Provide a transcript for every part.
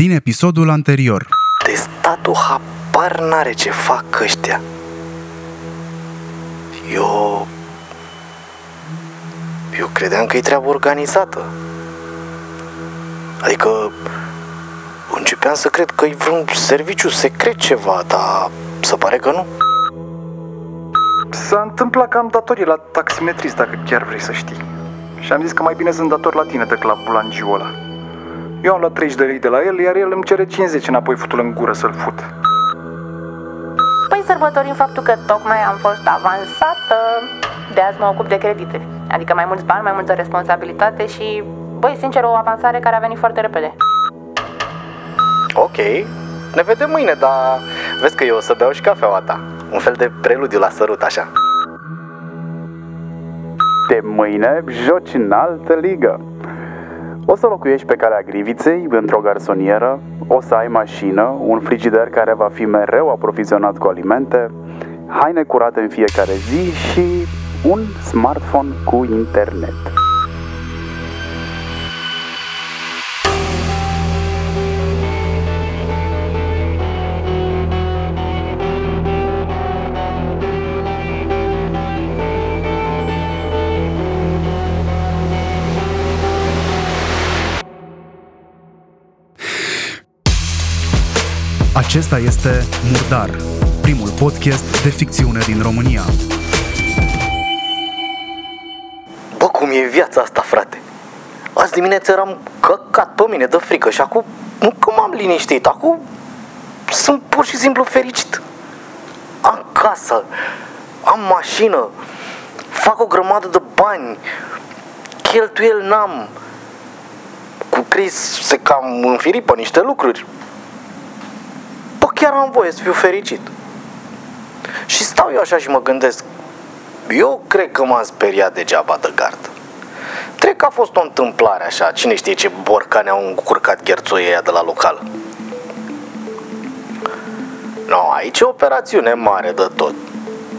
din episodul anterior. Testatul habar n-are ce fac ăștia. Eu... Eu credeam că e treabă organizată. Adică... Începeam să cred că e vreun serviciu secret ceva, dar se pare că nu. S-a întâmplat că am datorii la taximetrist, dacă chiar vrei să știi. Și am zis că mai bine sunt dator la tine decât la bulangiul ăla. Eu am luat 30 de lei de la el, iar el îmi cere 50 înapoi futul în gură să-l fut. Păi sărbătorim faptul că tocmai am fost avansată, de azi mă ocup de credite. Adică mai mulți bani, mai multă responsabilitate și, băi, sincer, o avansare care a venit foarte repede. Ok, ne vedem mâine, dar vezi că eu o să beau și cafeaua ta. Un fel de preludiu la sărut, așa. De mâine joci în altă ligă. O să locuiești pe calea Griviței, într-o garsonieră, o să ai mașină, un frigider care va fi mereu aprovizionat cu alimente, haine curate în fiecare zi și un smartphone cu internet. Acesta este Murdar, primul podcast de ficțiune din România. Bă, cum e viața asta, frate? Azi dimineață eram căcat pe mine de frică și acum, nu că m-am liniștit, acum sunt pur și simplu fericit. Am casă, am mașină, fac o grămadă de bani, cheltuiel n-am. Cu Chris se cam înfiripă niște lucruri. Bă, chiar am voie să fiu fericit. Și stau eu așa și mă gândesc, eu cred că m-am speriat degeaba de gardă. Cred că a fost o întâmplare așa, cine știe ce borcane au încurcat gherțoii aia de la local. No, aici e o operațiune mare de tot.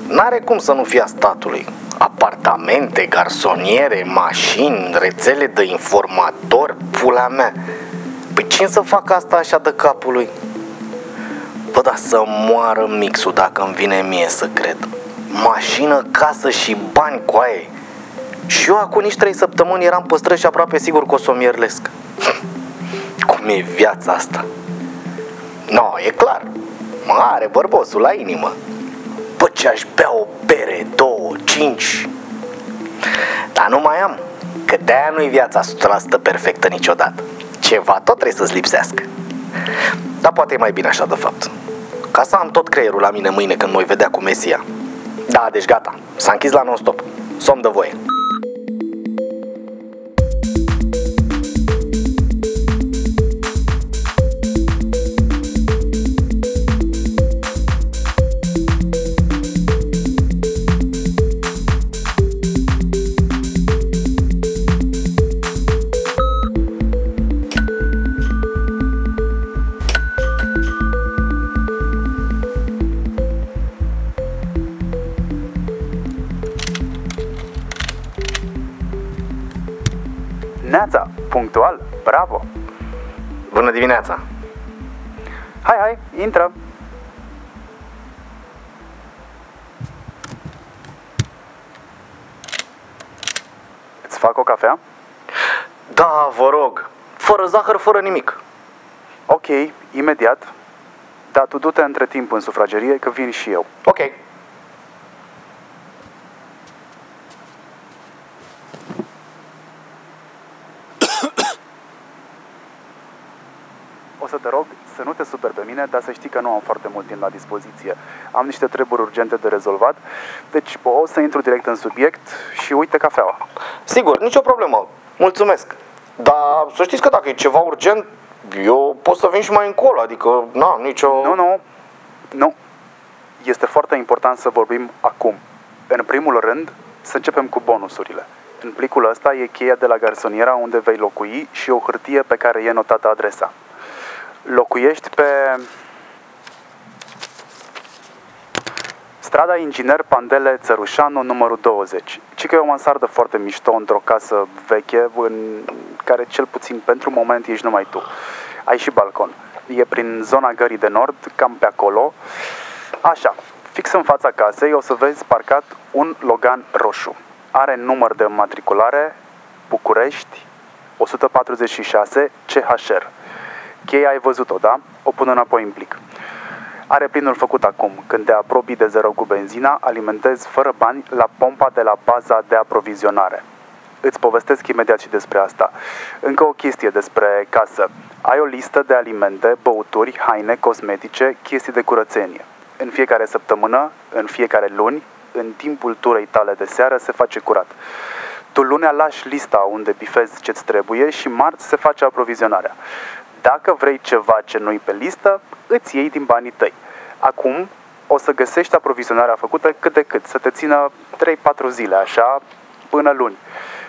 N-are cum să nu fie a statului. Apartamente, garsoniere, mașini, rețele de informatori, pula mea. Păi cine să facă asta așa de capul lui? Bă, da să moară mixul dacă îmi vine mie să cred. Mașină, casă și bani cu aia. Și eu acum nici trei săptămâni eram păstră și aproape sigur că o să o mierlesc. Cum e viața asta? No, e clar. Mare bărbosul la inimă. Bă, ce aș bea o bere, două, cinci. Dar nu mai am. Că de-aia nu-i viața 100% perfectă niciodată. Ceva tot trebuie să-ți lipsească. Dar poate e mai bine așa de fapt. Ca să am tot creierul la mine mâine când mă vedea cu Mesia. Da, deci gata. S-a închis la non-stop. Somn de voie. Dimineața! Hai, hai, intră! Îți fac o cafea? Da, vă rog. Fără zahăr, fără nimic. Ok, imediat. Dar tu du-te între timp în sufragerie că vin și eu. Ok. O să te rog să nu te super pe mine, dar să știi că nu am foarte mult timp la dispoziție. Am niște treburi urgente de rezolvat, deci o să intru direct în subiect și uite cafeaua. Sigur, nicio problemă. Mulțumesc. Dar să știți că dacă e ceva urgent, eu pot să vin și mai încolo, adică n-am nicio... Nu, nu, nu. Este foarte important să vorbim acum. În primul rând, să începem cu bonusurile. În plicul ăsta e cheia de la garsoniera unde vei locui și o hârtie pe care e notată adresa. Locuiești pe strada Inginer Pandele Țărușanu, numărul 20. Ci că e o mansardă foarte mișto într-o casă veche în care cel puțin pentru moment ești numai tu. Ai și balcon. E prin zona gării de nord, cam pe acolo. Așa, fix în fața casei o să vezi parcat un Logan roșu. Are număr de matriculare București 146 CHR. Cheia ai văzut-o, da? O pun înapoi în plic. Are plinul făcut acum. Când te apropii de zero cu benzina, alimentezi fără bani la pompa de la baza de aprovizionare. Îți povestesc imediat și despre asta. Încă o chestie despre casă. Ai o listă de alimente, băuturi, haine, cosmetice, chestii de curățenie. În fiecare săptămână, în fiecare luni, în timpul turei tale de seară se face curat. Tu lunea lași lista unde bifezi ce-ți trebuie și marți se face aprovizionarea. Dacă vrei ceva ce nu-i pe listă, îți iei din banii tăi. Acum o să găsești aprovizionarea făcută cât de cât, să te țină 3-4 zile, așa, până luni.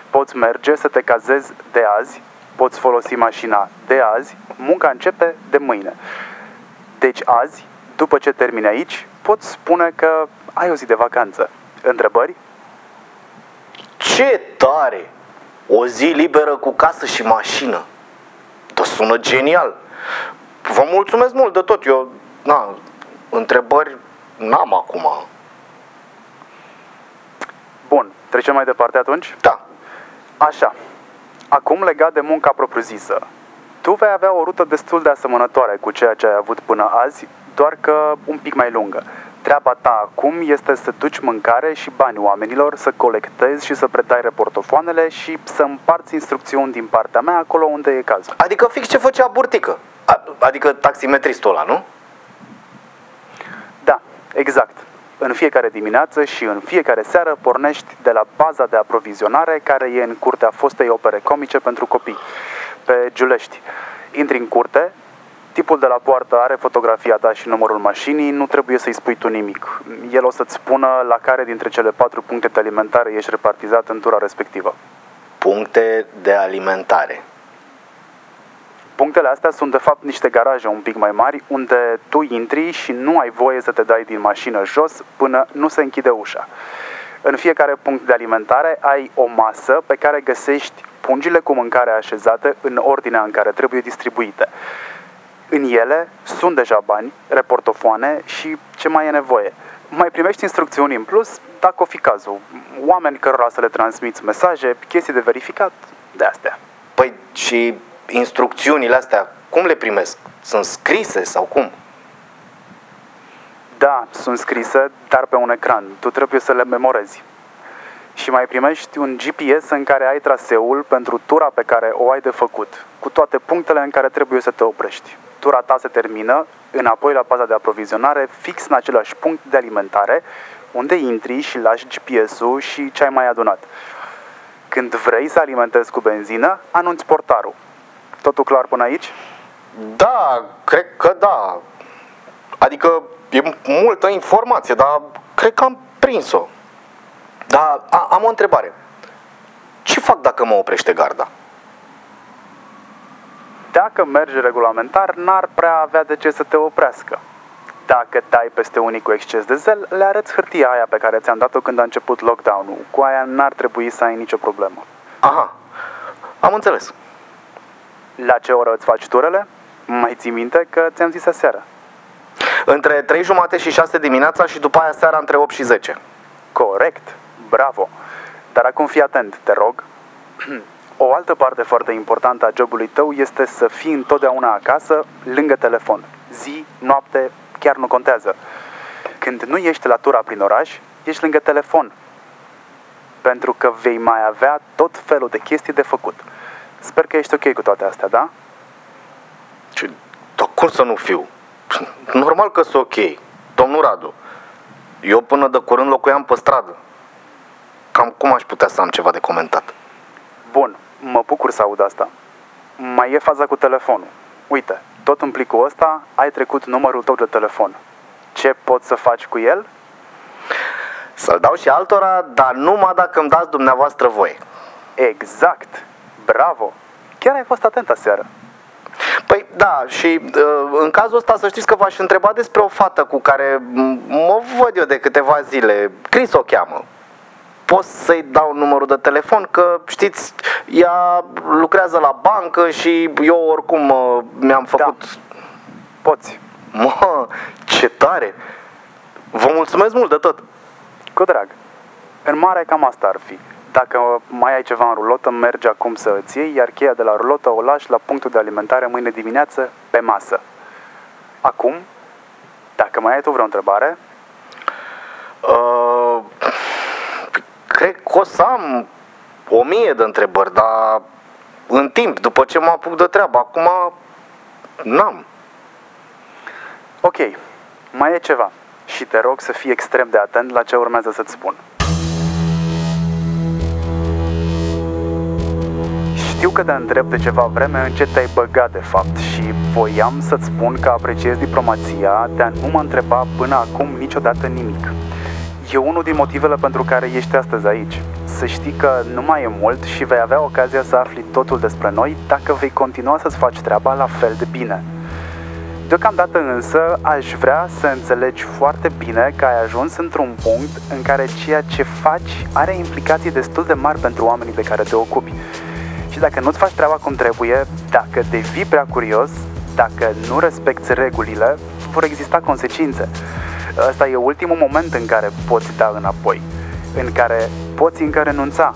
Poți merge să te cazezi de azi, poți folosi mașina de azi, munca începe de mâine. Deci azi, după ce termini aici, poți spune că ai o zi de vacanță. Întrebări? Ce tare! O zi liberă cu casă și mașină. Dar sună genial. Vă mulțumesc mult de tot. Eu, na, întrebări n-am acum. Bun, trecem mai departe atunci? Da. Așa. Acum legat de munca propriu-zisă. Tu vei avea o rută destul de asemănătoare cu ceea ce ai avut până azi, doar că un pic mai lungă. Treaba ta acum este să duci mâncare și bani oamenilor, să colectezi și să predai reportofoanele și să împarți instrucțiuni din partea mea acolo unde e cazul. Adică fix ce făcea Burtică. A- Adică taximetristul ăla, nu? Da, exact. În fiecare dimineață și în fiecare seară pornești de la baza de aprovizionare care e în curtea fostei opere comice pentru copii, pe Giulești. Intri în curte, tipul de la poartă are fotografia ta și numărul mașinii, nu trebuie să-i spui tu nimic. El o să-ți spună la care dintre cele patru puncte de alimentare ești repartizat în tura respectivă. Puncte de alimentare. Punctele astea sunt de fapt niște garaje un pic mai mari unde tu intri și nu ai voie să te dai din mașină jos până nu se închide ușa. În fiecare punct de alimentare ai o masă pe care găsești pungile cu mâncare așezate în ordinea în care trebuie distribuite. În ele sunt deja bani, reportofoane și ce mai e nevoie. Mai primești instrucțiuni în plus dacă o fi cazul. Oameni cărora să le transmiți mesaje, chestii de verificat, de astea. Păi și instrucțiunile astea, cum le primesc? Sunt scrise sau cum? Da, sunt scrise, dar pe un ecran. Tu trebuie să le memorezi. Și mai primești un GPS în care ai traseul pentru tura pe care o ai de făcut, cu toate punctele în care trebuie să te oprești. Tura ta se termină înapoi la baza de aprovizionare, fix în același punct de alimentare, unde intri și lași GPS-ul și ce ai mai adunat. Când vrei să alimentezi cu benzină, anunți portarul. Totul clar până aici? Da, cred că da. Adică e multă informație, dar cred că am prins-o. Dar a, am o întrebare. Ce fac dacă mă oprește garda? Dacă mergi regulamentar, n-ar prea avea de ce să te oprească. Dacă dai peste unii cu exces de zel, le arăți hârtia aia pe care ți-am dat-o când a început lockdown-ul. Cu aia n-ar trebui să ai nicio problemă. Aha, am înțeles. La ce oră îți faci turele? Mai ții minte că ți-am zis aseară. Între 3 jumate și 6 dimineața și după aia seara între 8 și 10. Corect, bravo. Dar acum fii atent, te rog. O altă parte foarte importantă a jobului tău este să fii întotdeauna acasă, lângă telefon. Zi, noapte, chiar nu contează. Când nu ești la tura prin oraș, ești lângă telefon. Pentru că vei mai avea tot felul de chestii de făcut. Sper că ești ok cu toate astea, da? Și, dar cum să nu fiu? Normal că sunt ok. Domnul Radu, eu până de curând locuiam pe stradă. Cam cum aș putea să am ceva de comentat? Bun, mă bucur să aud asta. Mai e faza cu telefonul. Uite, tot în plicul ăsta ai trecut numărul tău de telefon. Ce poți să faci cu el? Să-l dau și altora, dar numai dacă îmi dați dumneavoastră voie. Exact! Bravo! Chiar ai fost atent aseară. Păi da, și uh, în cazul ăsta să știți că v-aș întreba despre o fată cu care m- mă văd eu de câteva zile. Chris o cheamă. Pot să-i dau numărul de telefon, că știți, ea lucrează la bancă și eu oricum uh, mi-am făcut... Da. Poți. Mă, ce tare! Vă mulțumesc mult de tot! Cu drag. În mare cam asta ar fi. Dacă mai ai ceva în rulotă, mergi acum să îți iei, iar cheia de la rulotă o lași la punctul de alimentare mâine dimineață pe masă. Acum, dacă mai ai tu vreo întrebare, Uh, cred că o să am o mie de întrebări, dar în timp, după ce mă apuc de treabă, acum n-am. ok, mai e ceva. Și te rog să fii extrem de atent la ce urmează să-ți spun. Știu că te întreb de ceva vreme în ce te-ai băgat de fapt și voiam să-ți spun că apreciez diplomația de a nu mă întreba până acum niciodată nimic. E unul din motivele pentru care ești astăzi aici. Să știi că nu mai e mult și vei avea ocazia să afli totul despre noi dacă vei continua să-ți faci treaba la fel de bine. Deocamdată însă aș vrea să înțelegi foarte bine că ai ajuns într-un punct în care ceea ce faci are implicații destul de mari pentru oamenii de care te ocupi. Și dacă nu-ți faci treaba cum trebuie, dacă devii prea curios, dacă nu respecti regulile, vor exista consecințe. Ăsta e ultimul moment în care poți da înapoi, în care poți încă renunța.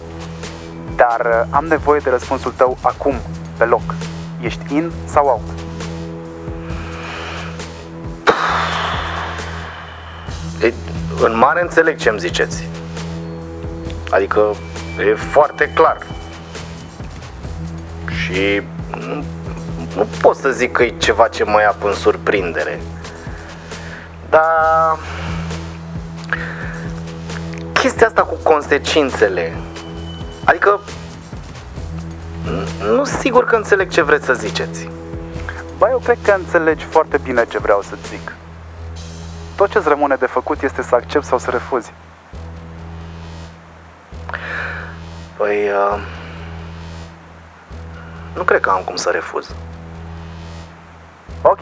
Dar uh, am nevoie de răspunsul tău acum, pe loc. Ești in sau out? E, în mare înțeleg ce îmi ziceți. Adică e foarte clar. Și nu, nu pot să zic că e ceva ce mă ia în surprindere. Dar chestia asta cu consecințele. Adică nu sigur că înțeleg ce vreți să ziceți. Ba, eu cred că înțelegi foarte bine ce vreau să-ți zic. Tot ce-ți rămâne de făcut este să accepti sau să refuzi. Păi, uh, nu cred că am cum să refuz. Ok,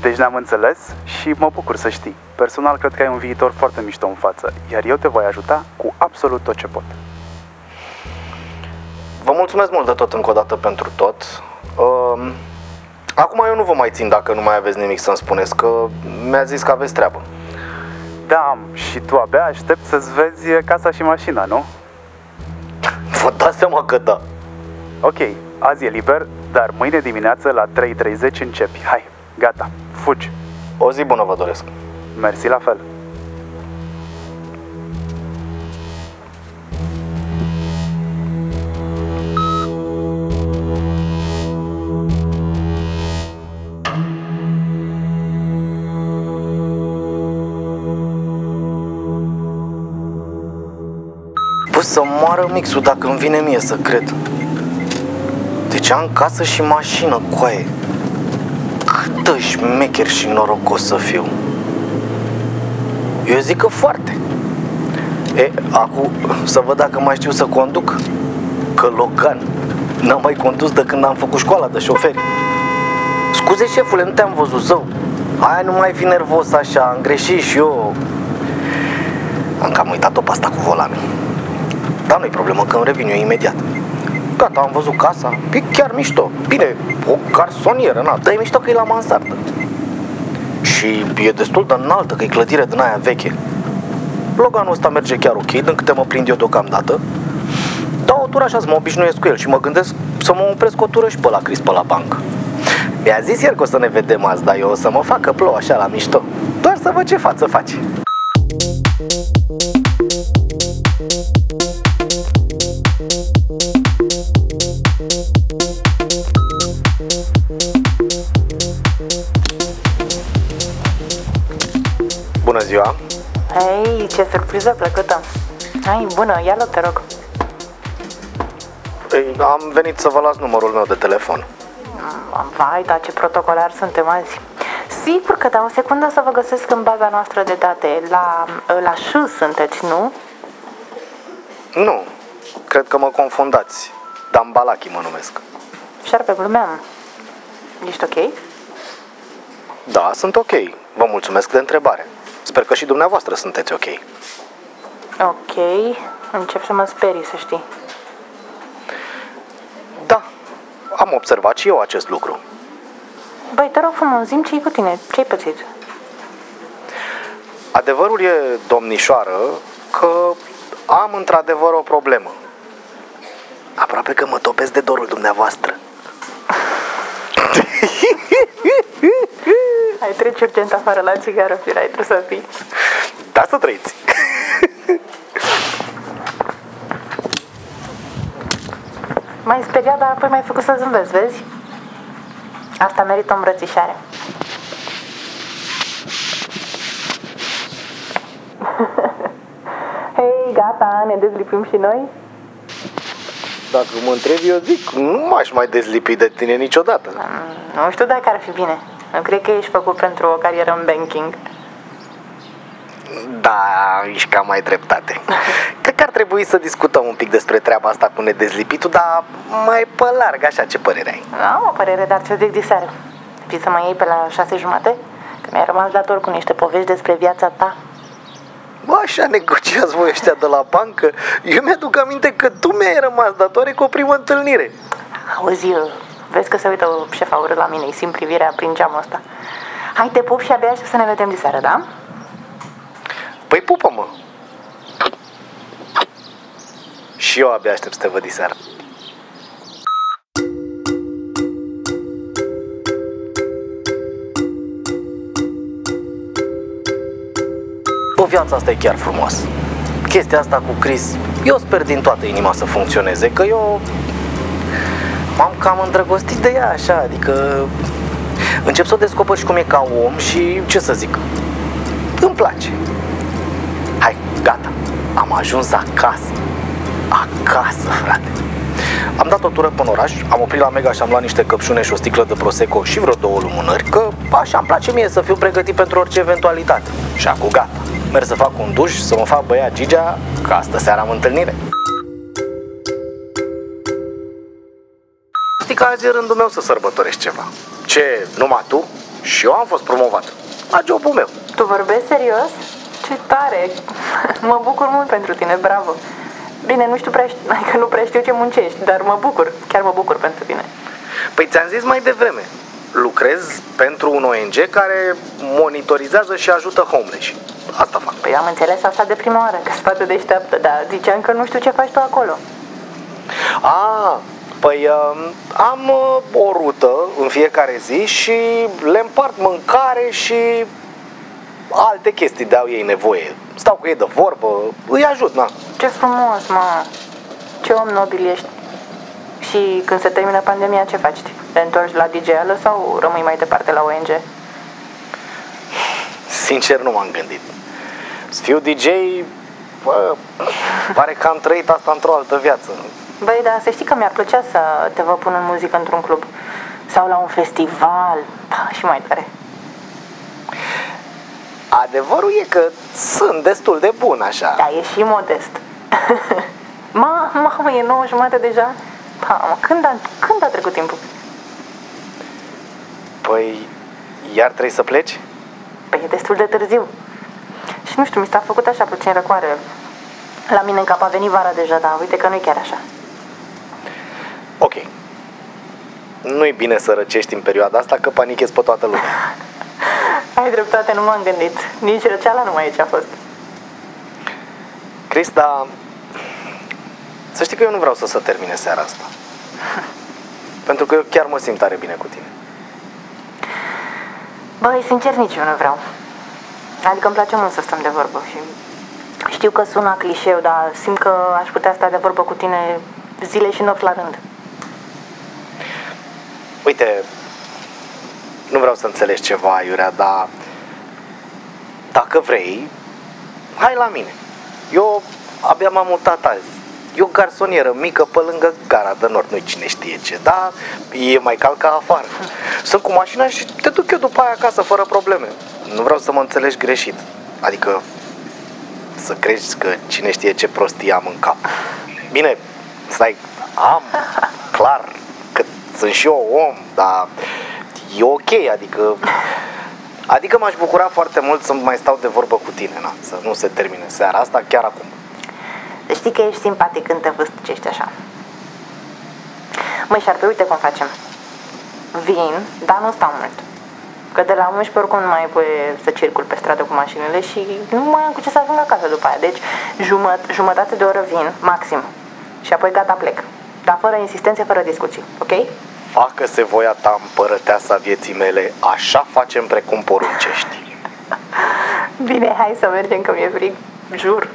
deci ne-am înțeles și mă bucur să știi. Personal cred că ai un viitor foarte mișto în față, iar eu te voi ajuta cu absolut tot ce pot. Vă mulțumesc mult de tot încă o dată pentru tot. Um, acum eu nu vă mai țin dacă nu mai aveți nimic să-mi spuneți, că mi-a zis că aveți treabă. Da, și tu abia aștept să-ți vezi casa și mașina, nu? Vă dați seama că da. Ok, azi e liber, dar mâine dimineață la 3.30 începi. Hai, gata, fugi. O zi bună vă doresc. Mersi la fel. Bă, să moară mixul dacă îmi vine mie să cred. Deci am casă și mașină, coaie. Câtă șmecher și norocos să fiu. Eu zic că foarte. E, acum să văd dacă mai știu să conduc. Că Logan n-am mai condus de când am făcut școala de șoferi. Scuze, șefule, nu te-am văzut zău. Hai, nu mai fi nervos așa, am greșit și eu. Am cam uitat-o pe asta cu volanul. Dar nu-i problemă, că îmi revin eu imediat. Gata, am văzut casa, e chiar mișto. Bine, o garsonieră, na, dar e mișto că e la mansardă. Și e destul de înaltă, că e clădire din aia veche. Loganul ăsta merge chiar ok, din câte mă prind eu deocamdată. Dau o tură așa să mă obișnuiesc cu el și mă gândesc să mă opresc o tură și pe la Cris pe la bancă. Mi-a zis el că o să ne vedem azi, dar eu o să mă fac că plouă așa la mișto. Doar să văd ce față faci. Surpriză plăcută! Hai, bună, ia-l te rog. Ei, Am venit să vă las numărul meu de telefon. Mm, Vai, dar ce protocolar suntem azi. Sigur că da, o secundă să vă găsesc în baza noastră de date. La, la șu sunteți, nu? Nu, cred că mă confundați. Dambalachi mă numesc. Șarpe, glumeam. Ești ok? Da, sunt ok. Vă mulțumesc de întrebare. Sper că și dumneavoastră sunteți ok. Ok. Încep să mă sperii, să știi. Da, am observat și eu acest lucru. Băi, te rog frumos, zim ce-i cu tine, ce-ai pățit? Adevărul e, domnișoară, că am într-adevăr o problemă. Aproape că mă topesc de dorul dumneavoastră. Hai, treci urgent afară la țigară, firai, trebuie să fii. Da să trăiți! M-ai speriat, dar apoi m-ai făcut să zâmbesc, vezi? Asta merită o îmbrățișare. Hei, gata, ne dezlipim și noi? Dacă mă întreb, eu zic, nu m-aș mai dezlipi de tine niciodată. Mm, Nu știu dacă ar fi bine. Nu cred că ești făcut pentru o carieră în banking. Da, ești cam mai dreptate. Cred că ar trebui să discutăm un pic despre treaba asta cu nedezlipitul, dar mai pe larg, așa, ce părere ai? Am o părere, dar ce zic diseară. Vii să mă iei pe la șase jumate? Că mi-ai rămas dator cu niște povești despre viața ta. Bă, așa negociați voi ăștia de la bancă? Eu mi-aduc aminte că tu mi-ai rămas datoare cu o primă întâlnire. Auzi, eu, vezi că se uită șefa urât la mine, îi simt privirea prin geamul ăsta. Hai, te pup și abia aștept să ne vedem diseară, da? Păi pupă-mă! Și eu abia aștept să te văd diseară. Bă, viața asta e chiar frumoasă. Chestia asta cu Chris, eu sper din toată inima să funcționeze, că eu m-am cam îndrăgostit de ea așa, adică încep să o descoper și cum e ca om și ce să zic, îmi place. Hai, gata, am ajuns acasă. Acasă, frate. Am dat o tură până oraș, am oprit la Mega și am luat niște căpșune și o sticlă de Prosecco și vreo două lumânări, că așa îmi place mie să fiu pregătit pentru orice eventualitate. Și acum gata. Merg să fac un duș, să mă fac băiat Gigea, că astă seara am întâlnire. Știi că azi e rândul meu să sărbătoresc ceva. Ce, numai tu? Și eu am fost promovat. La jobul meu. Tu vorbești serios? Ce tare! mă bucur mult pentru tine, bravo! Bine, nu știu prea, știu, adică nu prea știu ce muncești, dar mă bucur, chiar mă bucur pentru tine. Păi ți-am zis mai devreme, lucrez pentru un ONG care monitorizează și ajută homeless. Asta fac. Păi am înțeles asta de prima oară, că sunt atât deșteaptă, dar ziceam că nu știu ce faci tu acolo. A, păi um, am uh, o rută în fiecare zi și le împart mâncare și alte chestii de au ei nevoie. Stau cu ei de vorbă, îi ajut, na. Ce frumos, mă! Ce om nobil ești. Și când se termină pandemia, ce faci? Te întorci la DJ-ală sau rămâi mai departe la ONG? Sincer, nu m-am gândit. Să fiu DJ, bă, pare că am trăit asta într-o altă viață. Băi, dar să știi că mi-ar plăcea să te vă pun în muzică într-un club sau la un festival, pa, și mai tare. Adevărul e că sunt destul de bun așa. Da, e și modest. Ma, mamă, e nouă jumate deja? Mamă, când a, când a trecut timpul? Păi, iar trebuie să pleci? Păi e destul de târziu. Și nu știu, mi s-a făcut așa puțin răcoare. La mine în cap a venit vara deja, dar uite că nu e chiar așa. Ok. Nu-i bine să răcești în perioada asta, că panichezi pe toată lumea. Ai dreptate, nu m-am gândit. Nici răceala nu mai e ce a fost. Chris, dar să știi că eu nu vreau să se termine seara asta. Pentru că eu chiar mă simt tare bine cu tine. Băi, sincer, nici eu nu vreau. Adică îmi place mult să stăm de vorbă și știu că sună clișeu, dar simt că aș putea sta de vorbă cu tine zile și nopți la rând. Uite, nu vreau să înțelegi ceva, Iurea, dar dacă vrei, hai la mine. Eu abia m-am mutat azi. E o garsonieră mică pe lângă gara de nord, nu cine știe ce, dar e mai cald ca afară. Sunt cu mașina și te duc eu după aia acasă fără probleme. Nu vreau să mă înțelegi greșit. Adică să crezi că cine știe ce prostie am în cap. Bine, stai, am, clar, că sunt și eu om, dar e ok, adică Adică m-aș bucura foarte mult să mai stau de vorbă cu tine, na, să nu se termine seara asta chiar acum. Știi că ești simpatic când te vâstcești așa. Măi, șarpe, uite cum facem. Vin, dar nu stau mult. Că de la 11 oricum nu mai e voie să circul pe stradă cu mașinile și nu mai am cu ce să ajung acasă după aia. Deci jumăt, jumătate de oră vin, maxim. Și apoi gata, plec. Dar fără insistențe, fără discuții, ok? Facă-se voia ta împărăteasa vieții mele, așa facem precum poruncești. Bine, hai să mergem că mi-e frig. Jur.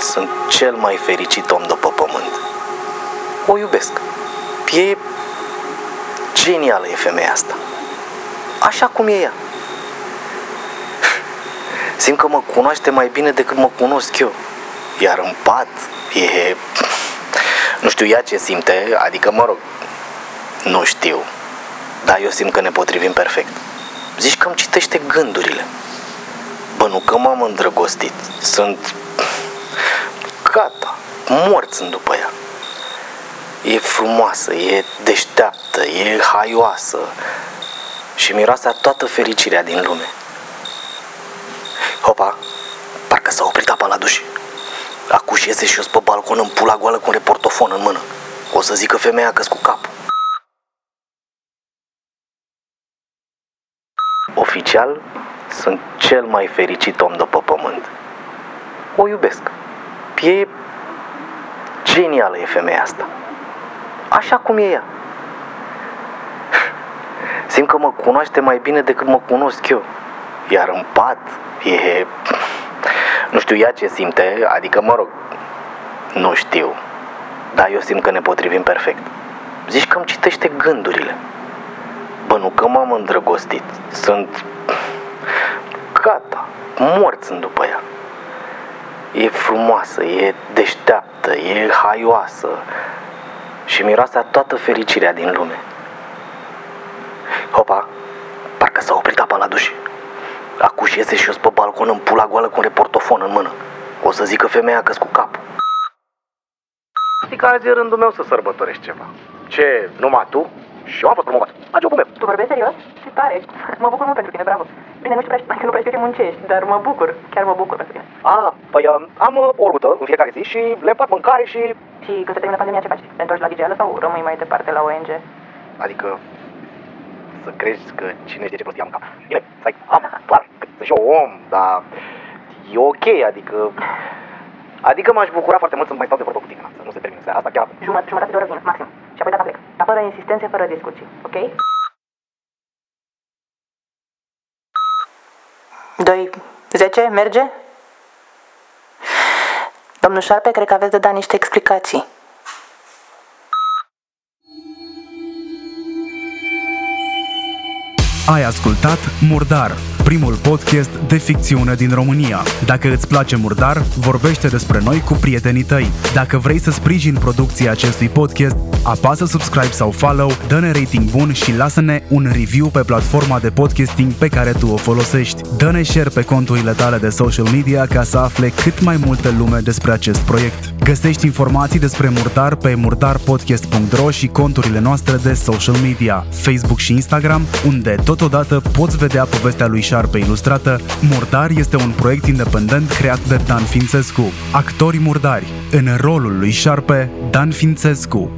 Sunt cel mai fericit om de pe pământ. O iubesc. E genială e femeia asta. Așa cum e ea. Simt că mă cunoaște mai bine decât mă cunosc eu. Iar în pat e... Nu știu ea ce simte, adică mă rog, nu știu. Dar eu simt că ne potrivim perfect. Zici că îmi citește gândurile. Bă, nu că m-am îndrăgostit. Sunt... Gata. Mort sunt după ea. E frumoasă, e deșteaptă, e haioasă și miroase a toată fericirea din lume. Hopa, parcă s-a oprit apa la duș. Acuș și iese și eu pe balcon în pula goală cu un reportofon în mână. O să zică femeia că cu capul. Oficial, sunt cel mai fericit om de pe pământ. O iubesc. E genială e femeia asta. Așa cum e ea. Simt că mă cunoaște mai bine decât mă cunosc eu. Iar în pat e... Nu știu ea ce simte, adică mă rog, nu știu. Dar eu simt că ne potrivim perfect. Zici că îmi citește gândurile. Bă, nu că m-am îndrăgostit. Sunt... Gata. Mort sunt după ea. E frumoasă, e deșteaptă, e haioasă și miroase a toată fericirea din lume. Hopa, parcă s-a oprit apa la duș. Acuș și iese și eu pe balcon în pula goală cu un reportofon în mână. O să zică femeia că cu capul. Știi că azi e rândul meu să sărbătorești ceva. Ce, numai tu? Și eu am fost promovat. La jobul meu. Tu vorbești serios? Ce tare! Mă bucur mult pentru tine, bravo! Bine, nu știu prea, că nu prea știu ce muncești, dar mă bucur. Chiar mă bucur pentru tine. A, păi um, am uh, o rută în fiecare zi și le împart mâncare și... Și când se termină pandemia, ce faci? Te întorci la dj sau rămâi mai departe la ONG? Adică să crezi că cine știe ce prostie am în cap. Bine, stai, am, clar, că sunt și eu om, dar e ok, adică... Adică m-aș bucura foarte mult să mai stau de vorbă cu tine, să nu se termine seara asta chiar. Jumătate, jumătate de oră vin, maxim. Și apoi gata plec. Dar fără insistențe, fără discuții, ok? 2, 10, merge? Domnul Șarpe, cred că aveți de dat niște explicații. Ai ascultat Murdar, primul podcast de ficțiune din România. Dacă îți place Murdar, vorbește despre noi cu prietenii tăi. Dacă vrei să sprijini producția acestui podcast, apasă subscribe sau follow, dă-ne rating bun și lasă-ne un review pe platforma de podcasting pe care tu o folosești. Dă-ne share pe conturile tale de social media ca să afle cât mai multă lume despre acest proiect. Găsești informații despre Murdar pe murdarpodcast.ro și conturile noastre de social media, Facebook și Instagram, unde totodată poți vedea povestea lui Șarpe ilustrată. Murdar este un proiect independent creat de Dan Fințescu. Actori murdari. În rolul lui Șarpe, Dan Fințescu.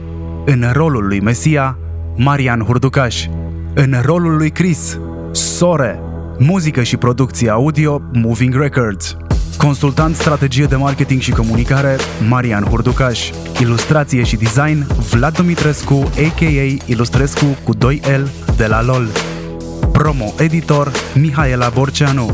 În rolul lui Mesia, Marian Hurducaș. În rolul lui Chris, Sore. Muzică și producție audio, Moving Records. Consultant strategie de marketing și comunicare, Marian Hurducaș. Ilustrație și design, Vlad Dumitrescu, a.k.a. Ilustrescu cu 2L de la LOL. Promo editor, Mihaela Borceanu.